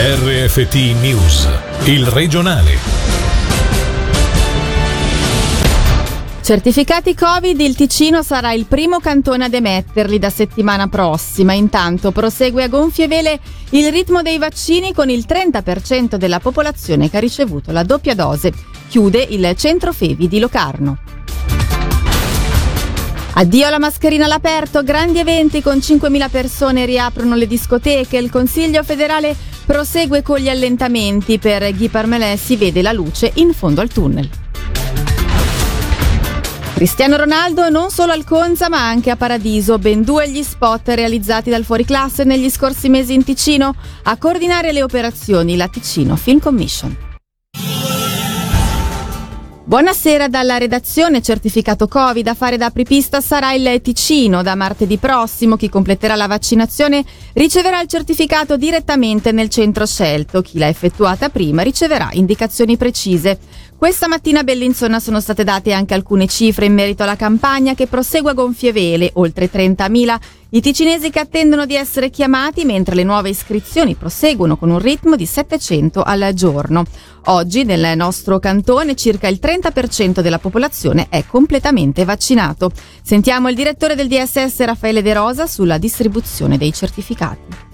RFT News, il regionale. Certificati Covid, il Ticino sarà il primo cantone ad emetterli da settimana prossima. Intanto prosegue a gonfie vele il ritmo dei vaccini con il 30% della popolazione che ha ricevuto la doppia dose. Chiude il centro Fevi di Locarno. Addio alla mascherina all'aperto, grandi eventi con 5.000 persone riaprono le discoteche, il Consiglio federale prosegue con gli allentamenti, per Guy Parmelè si vede la luce in fondo al tunnel. Cristiano Ronaldo non solo al Conza ma anche a Paradiso, ben due gli spot realizzati dal fuoriclasse negli scorsi mesi in Ticino, a coordinare le operazioni la Ticino Film Commission. Buonasera dalla redazione. Certificato Covid. A fare da apripista sarà il Ticino. Da martedì prossimo chi completerà la vaccinazione riceverà il certificato direttamente nel centro scelto. Chi l'ha effettuata prima riceverà indicazioni precise. Questa mattina a Bellinzona sono state date anche alcune cifre in merito alla campagna che prosegue a gonfie vele, oltre 30.000 i ticinesi che attendono di essere chiamati mentre le nuove iscrizioni proseguono con un ritmo di 700 al giorno. Oggi nel nostro cantone circa il 30% della popolazione è completamente vaccinato. Sentiamo il direttore del DSS Raffaele De Rosa sulla distribuzione dei certificati.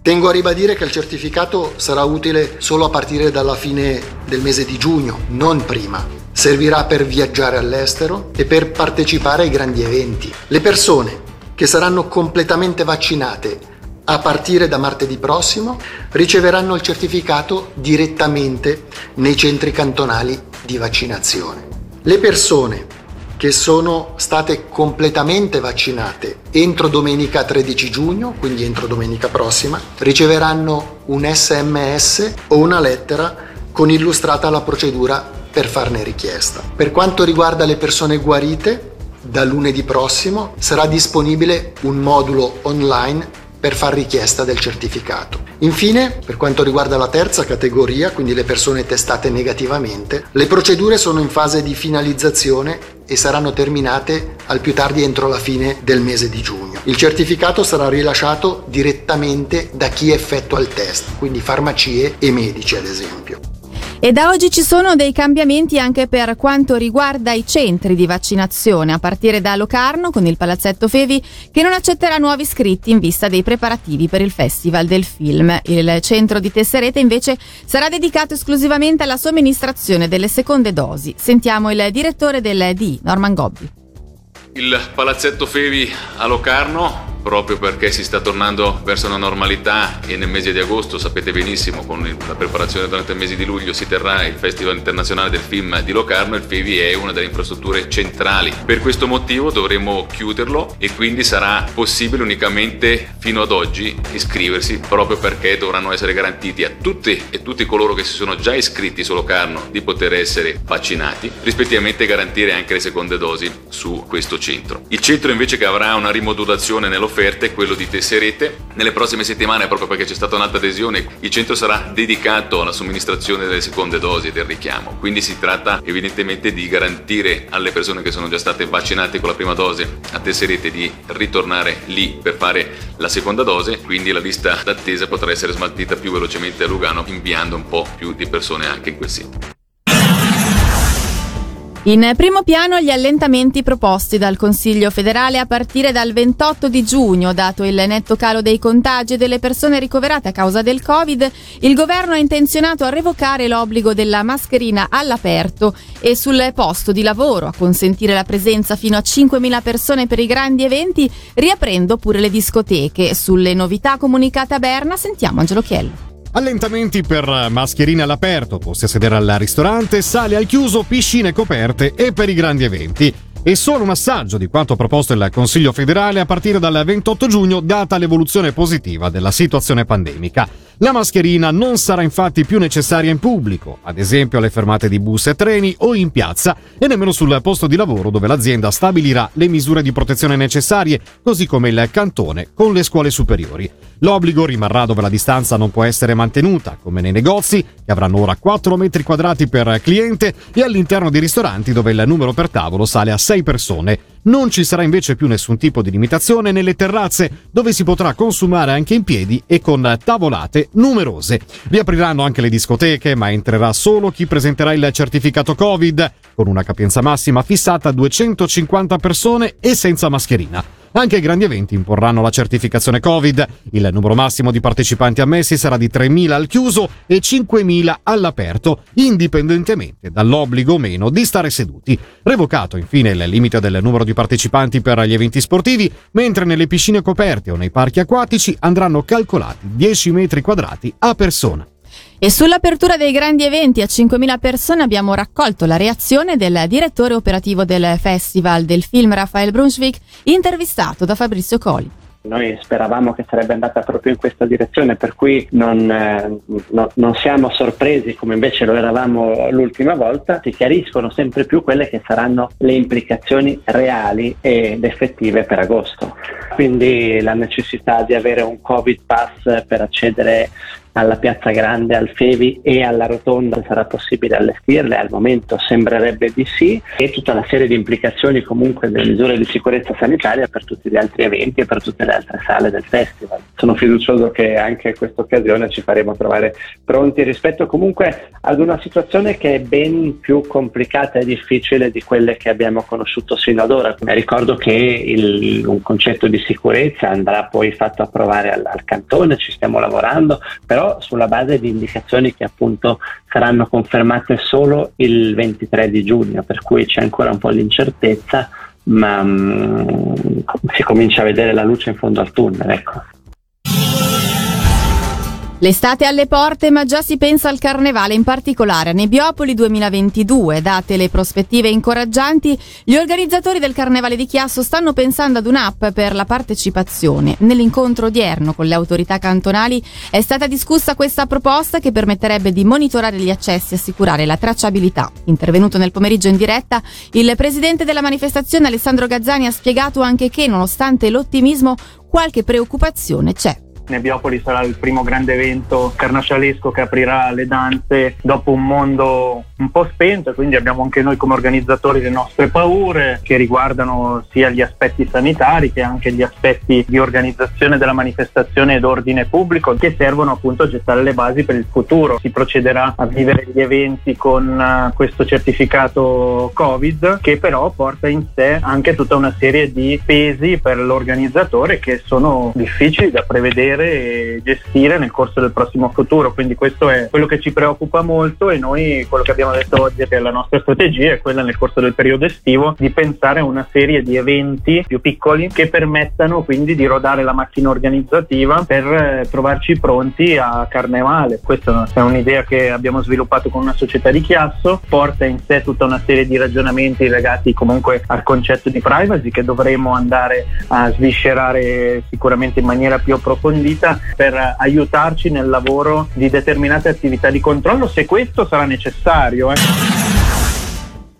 Tengo a ribadire che il certificato sarà utile solo a partire dalla fine del mese di giugno, non prima. Servirà per viaggiare all'estero e per partecipare ai grandi eventi. Le persone che saranno completamente vaccinate a partire da martedì prossimo riceveranno il certificato direttamente nei centri cantonali di vaccinazione. Le persone che sono state completamente vaccinate entro domenica 13 giugno, quindi entro domenica prossima, riceveranno un sms o una lettera con illustrata la procedura per farne richiesta. Per quanto riguarda le persone guarite, da lunedì prossimo sarà disponibile un modulo online per far richiesta del certificato. Infine, per quanto riguarda la terza categoria, quindi le persone testate negativamente, le procedure sono in fase di finalizzazione e saranno terminate al più tardi entro la fine del mese di giugno. Il certificato sarà rilasciato direttamente da chi effettua il test, quindi farmacie e medici ad esempio. E da oggi ci sono dei cambiamenti anche per quanto riguarda i centri di vaccinazione, a partire da Locarno con il Palazzetto Fevi che non accetterà nuovi iscritti in vista dei preparativi per il Festival del Film. Il centro di Tesserete invece sarà dedicato esclusivamente alla somministrazione delle seconde dosi. Sentiamo il direttore del D, Norman Gobbi. Il Palazzetto Fevi a Locarno proprio perché si sta tornando verso una normalità e nel mese di agosto sapete benissimo con la preparazione durante il mese di luglio si terrà il Festival internazionale del film di Locarno. Il FEVI è una delle infrastrutture centrali. Per questo motivo dovremo chiuderlo e quindi sarà possibile unicamente fino ad oggi iscriversi proprio perché dovranno essere garantiti a tutti e tutti coloro che si sono già iscritti su Locarno di poter essere vaccinati rispettivamente garantire anche le seconde dosi su questo centro. Il centro invece che avrà una rimodulazione nell'offerta offerta è quello di Tesserete. Nelle prossime settimane, proprio perché c'è stata un'alta adesione, il centro sarà dedicato alla somministrazione delle seconde dosi del richiamo. Quindi si tratta evidentemente di garantire alle persone che sono già state vaccinate con la prima dose a Tesserete di ritornare lì per fare la seconda dose, quindi la lista d'attesa potrà essere smaltita più velocemente a Lugano inviando un po' più di persone anche in quel sito. In primo piano gli allentamenti proposti dal Consiglio federale a partire dal 28 di giugno, dato il netto calo dei contagi e delle persone ricoverate a causa del Covid, il governo è intenzionato a revocare l'obbligo della mascherina all'aperto e sul posto di lavoro, a consentire la presenza fino a 5.000 persone per i grandi eventi, riaprendo pure le discoteche. Sulle novità comunicate a Berna sentiamo Angelo Chiello. Allentamenti per mascherine all'aperto, posti a sedere al ristorante, sale al chiuso, piscine coperte e per i grandi eventi. E solo un assaggio di quanto proposto il Consiglio federale a partire dal 28 giugno, data l'evoluzione positiva della situazione pandemica. La mascherina non sarà infatti più necessaria in pubblico, ad esempio alle fermate di bus e treni o in piazza, e nemmeno sul posto di lavoro dove l'azienda stabilirà le misure di protezione necessarie, così come il cantone con le scuole superiori. L'obbligo rimarrà dove la distanza non può essere mantenuta, come nei negozi, che avranno ora 4 metri quadrati per cliente, e all'interno di ristoranti dove il numero per tavolo sale a 6 persone. Non ci sarà invece più nessun tipo di limitazione nelle terrazze, dove si potrà consumare anche in piedi e con tavolate numerose. Riapriranno anche le discoteche, ma entrerà solo chi presenterà il certificato Covid, con una capienza massima fissata a 250 persone e senza mascherina. Anche i grandi eventi imporranno la certificazione Covid. Il numero massimo di partecipanti ammessi sarà di 3.000 al chiuso e 5.000 all'aperto, indipendentemente dall'obbligo o meno di stare seduti. Revocato infine il limite del numero di partecipanti per gli eventi sportivi, mentre nelle piscine coperte o nei parchi acquatici andranno calcolati 10 metri quadrati a persona. E sull'apertura dei grandi eventi a 5.000 persone abbiamo raccolto la reazione del direttore operativo del Festival del film Raffaele Brunswick, intervistato da Fabrizio Coli. Noi speravamo che sarebbe andata proprio in questa direzione, per cui non, eh, no, non, siamo sorpresi come invece lo eravamo l'ultima volta. Si chiariscono sempre più quelle che saranno le implicazioni reali ed effettive per agosto. Quindi la necessità di avere un Covid Pass per accedere alla Piazza Grande, al Fevi e alla Rotonda sarà possibile allestirle, al momento sembrerebbe di sì, e tutta una serie di implicazioni comunque delle misure di sicurezza sanitaria per tutti gli altri eventi e per tutte le altre sale del festival. Sono fiducioso che anche in questa occasione ci faremo trovare pronti rispetto comunque ad una situazione che è ben più complicata e difficile di quelle che abbiamo conosciuto sino ad ora. Ricordo che il, un concetto di sicurezza andrà poi fatto approvare al, al cantone, ci stiamo lavorando, però però sulla base di indicazioni che appunto saranno confermate solo il 23 di giugno, per cui c'è ancora un po' di incertezza, ma um, si comincia a vedere la luce in fondo al tunnel. Ecco. L'estate alle porte, ma già si pensa al carnevale, in particolare a Nebbiopoli 2022. Date le prospettive incoraggianti, gli organizzatori del carnevale di Chiasso stanno pensando ad un'app per la partecipazione. Nell'incontro odierno con le autorità cantonali è stata discussa questa proposta che permetterebbe di monitorare gli accessi e assicurare la tracciabilità. Intervenuto nel pomeriggio in diretta, il presidente della manifestazione Alessandro Gazzani ha spiegato anche che, nonostante l'ottimismo, qualche preoccupazione c'è. Nebbiopoli sarà il primo grande evento carnascialesco che aprirà le danze dopo un mondo un po' spento e quindi abbiamo anche noi come organizzatori le nostre paure che riguardano sia gli aspetti sanitari che anche gli aspetti di organizzazione della manifestazione ed ordine pubblico che servono appunto a gettare le basi per il futuro. Si procederà a vivere gli eventi con eh, questo certificato Covid che però porta in sé anche tutta una serie di pesi per l'organizzatore che sono difficili da prevedere e gestire nel corso del prossimo futuro. Quindi questo è quello che ci preoccupa molto e noi quello che abbiamo detto oggi è che la nostra strategia è quella nel corso del periodo estivo di pensare a una serie di eventi più piccoli che permettano quindi di rodare la macchina organizzativa per eh, trovarci pronti a carnevale. Questa è un'idea che abbiamo sviluppato con una società di Chiasso, porta in sé tutta una serie di ragionamenti legati comunque al concetto di privacy che dovremo andare a sviscerare sicuramente in maniera più approfondita approfondita per aiutarci nel lavoro di determinate attività di controllo se questo sarà necessario. Eh.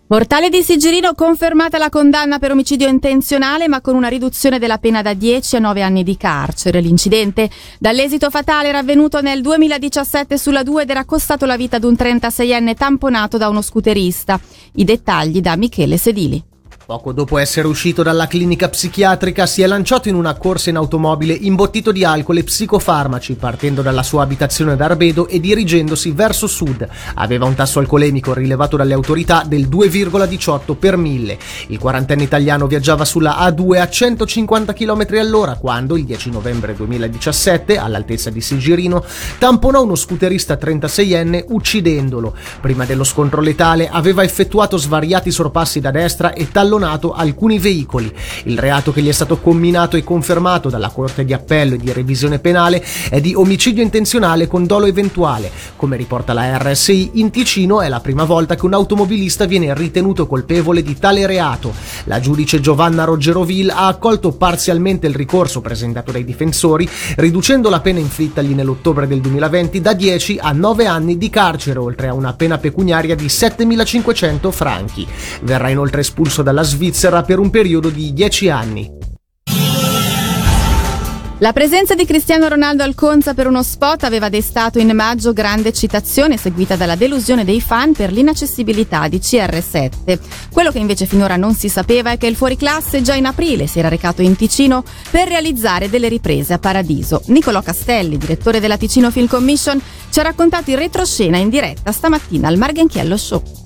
Mortale di Sigirino confermata la condanna per omicidio intenzionale ma con una riduzione della pena da 10 a 9 anni di carcere. L'incidente dall'esito fatale era avvenuto nel 2017 sulla 2 ed era costato la vita ad un 36enne tamponato da uno scooterista. I dettagli da Michele Sedili. Poco dopo essere uscito dalla clinica psichiatrica si è lanciato in una corsa in automobile imbottito di alcol e psicofarmaci partendo dalla sua abitazione d'Arbedo e dirigendosi verso sud. Aveva un tasso alcolemico rilevato dalle autorità del 2,18 per 1000. Il quarantenne italiano viaggiava sulla A2 a 150 km all'ora quando il 10 novembre 2017 all'altezza di Sigirino tamponò uno scooterista 36enne uccidendolo. Prima dello scontro letale aveva effettuato svariati sorpassi da destra e tallonato allonato alcuni veicoli. Il reato che gli è stato comminato e confermato dalla Corte di Appello e di Revisione Penale è di omicidio intenzionale con dolo eventuale. Come riporta la RSI, in Ticino è la prima volta che un automobilista viene ritenuto colpevole di tale reato. La giudice Giovanna Roggeroville ha accolto parzialmente il ricorso presentato dai difensori, riducendo la pena inflittagli nell'ottobre del 2020 da 10 a 9 anni di carcere, oltre a una pena pecuniaria di 7.500 franchi. Verrà inoltre espulso dalla Svizzera per un periodo di 10 anni. La presenza di Cristiano Ronaldo al Conza per uno spot aveva destato in maggio grande eccitazione seguita dalla delusione dei fan per l'inaccessibilità di CR7. Quello che invece finora non si sapeva è che il fuoriclasse già in aprile si era recato in Ticino per realizzare delle riprese a Paradiso. Nicolò Castelli, direttore della Ticino Film Commission, ci ha raccontato in retroscena in diretta stamattina al Marghenchiello Show.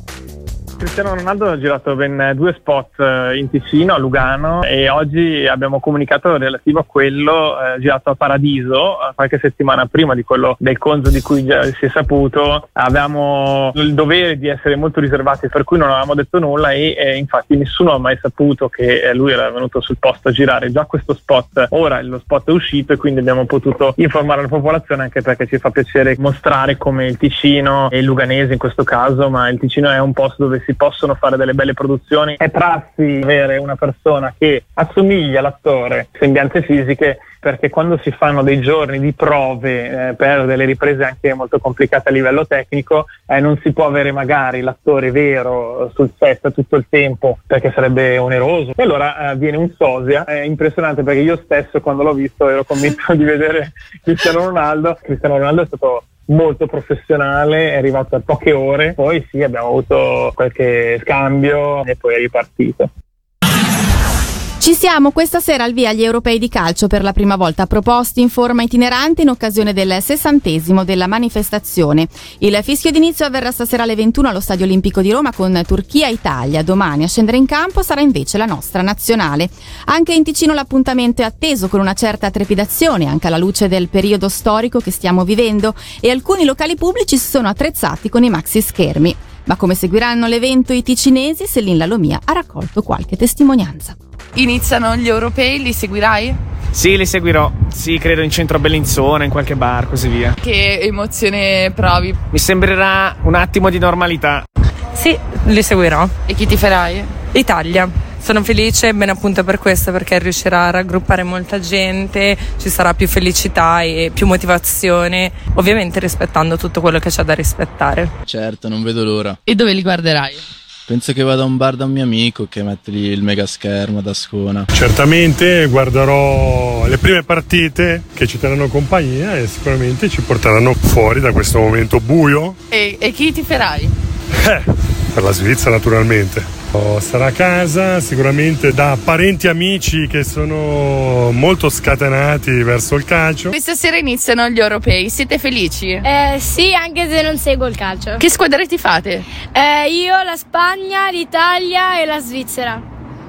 Cristiano Ronaldo ha girato ben due spot eh, in Ticino, a Lugano e oggi abbiamo comunicato relativo a quello eh, girato a Paradiso eh, qualche settimana prima di quello del Conzo di cui già si è saputo. Avevamo il dovere di essere molto riservati per cui non avevamo detto nulla e eh, infatti nessuno ha mai saputo che eh, lui era venuto sul posto a girare già questo spot. Ora lo spot è uscito e quindi abbiamo potuto informare la popolazione anche perché ci fa piacere mostrare come il Ticino e il Luganese in questo caso, ma il Ticino è un posto dove si possono fare delle belle produzioni. È prassi avere una persona che assomiglia all'attore, sembianze fisiche, perché quando si fanno dei giorni di prove eh, per delle riprese anche molto complicate a livello tecnico, eh, non si può avere magari l'attore vero sul set tutto il tempo perché sarebbe oneroso. E allora eh, viene un sosia, è impressionante perché io stesso quando l'ho visto ero convinto di vedere Cristiano Ronaldo. Cristiano Ronaldo è stato molto professionale, è arrivato a poche ore, poi sì abbiamo avuto qualche scambio e poi è ripartito. Ci siamo questa sera al via agli europei di calcio per la prima volta proposti in forma itinerante in occasione del sessantesimo della manifestazione. Il fischio d'inizio avverrà stasera alle 21 allo Stadio Olimpico di Roma con Turchia-Italia. Domani a scendere in campo sarà invece la nostra nazionale. Anche in Ticino l'appuntamento è atteso con una certa trepidazione, anche alla luce del periodo storico che stiamo vivendo e alcuni locali pubblici si sono attrezzati con i maxi schermi. Ma come seguiranno l'evento i ticinesi, Selin Lalomia ha raccolto qualche testimonianza. Iniziano gli europei, li seguirai? Sì, li seguirò. Sì, credo in centro a Bellinzona, in qualche bar, così via. Che emozione provi? Mi sembrerà un attimo di normalità. Sì, li seguirò. E chi ti farai? Italia. Sono felice ben appunto per questo perché riuscirà a raggruppare molta gente, ci sarà più felicità e più motivazione, ovviamente rispettando tutto quello che c'è da rispettare. Certo, non vedo l'ora. E dove li guarderai? Penso che vada a un bar da un mio amico che mette lì il mega schermo da Ascona. Certamente guarderò le prime partite che ci terranno compagnia e sicuramente ci porteranno fuori da questo momento buio. E, e chi ti farai? Eh, per la Svizzera naturalmente. Oh, sarà a casa sicuramente da parenti e amici che sono molto scatenati verso il calcio. Questa sera iniziano gli europei, siete felici? Eh, sì, anche se non seguo il calcio. Che squadre ti fate? Eh, io, la Spagna, l'Italia e la Svizzera.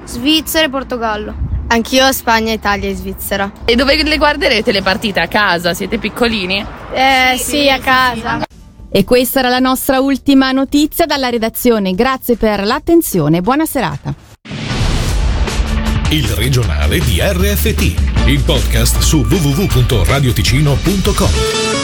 Svizzera e Portogallo. Anch'io Spagna, Italia e Svizzera. E dove le guarderete le partite? A casa? Siete piccolini? Eh, sì, a casa. E questa era la nostra ultima notizia dalla redazione. Grazie per l'attenzione. Buona serata. Il regionale di RFT, il podcast su www.radioticino.com.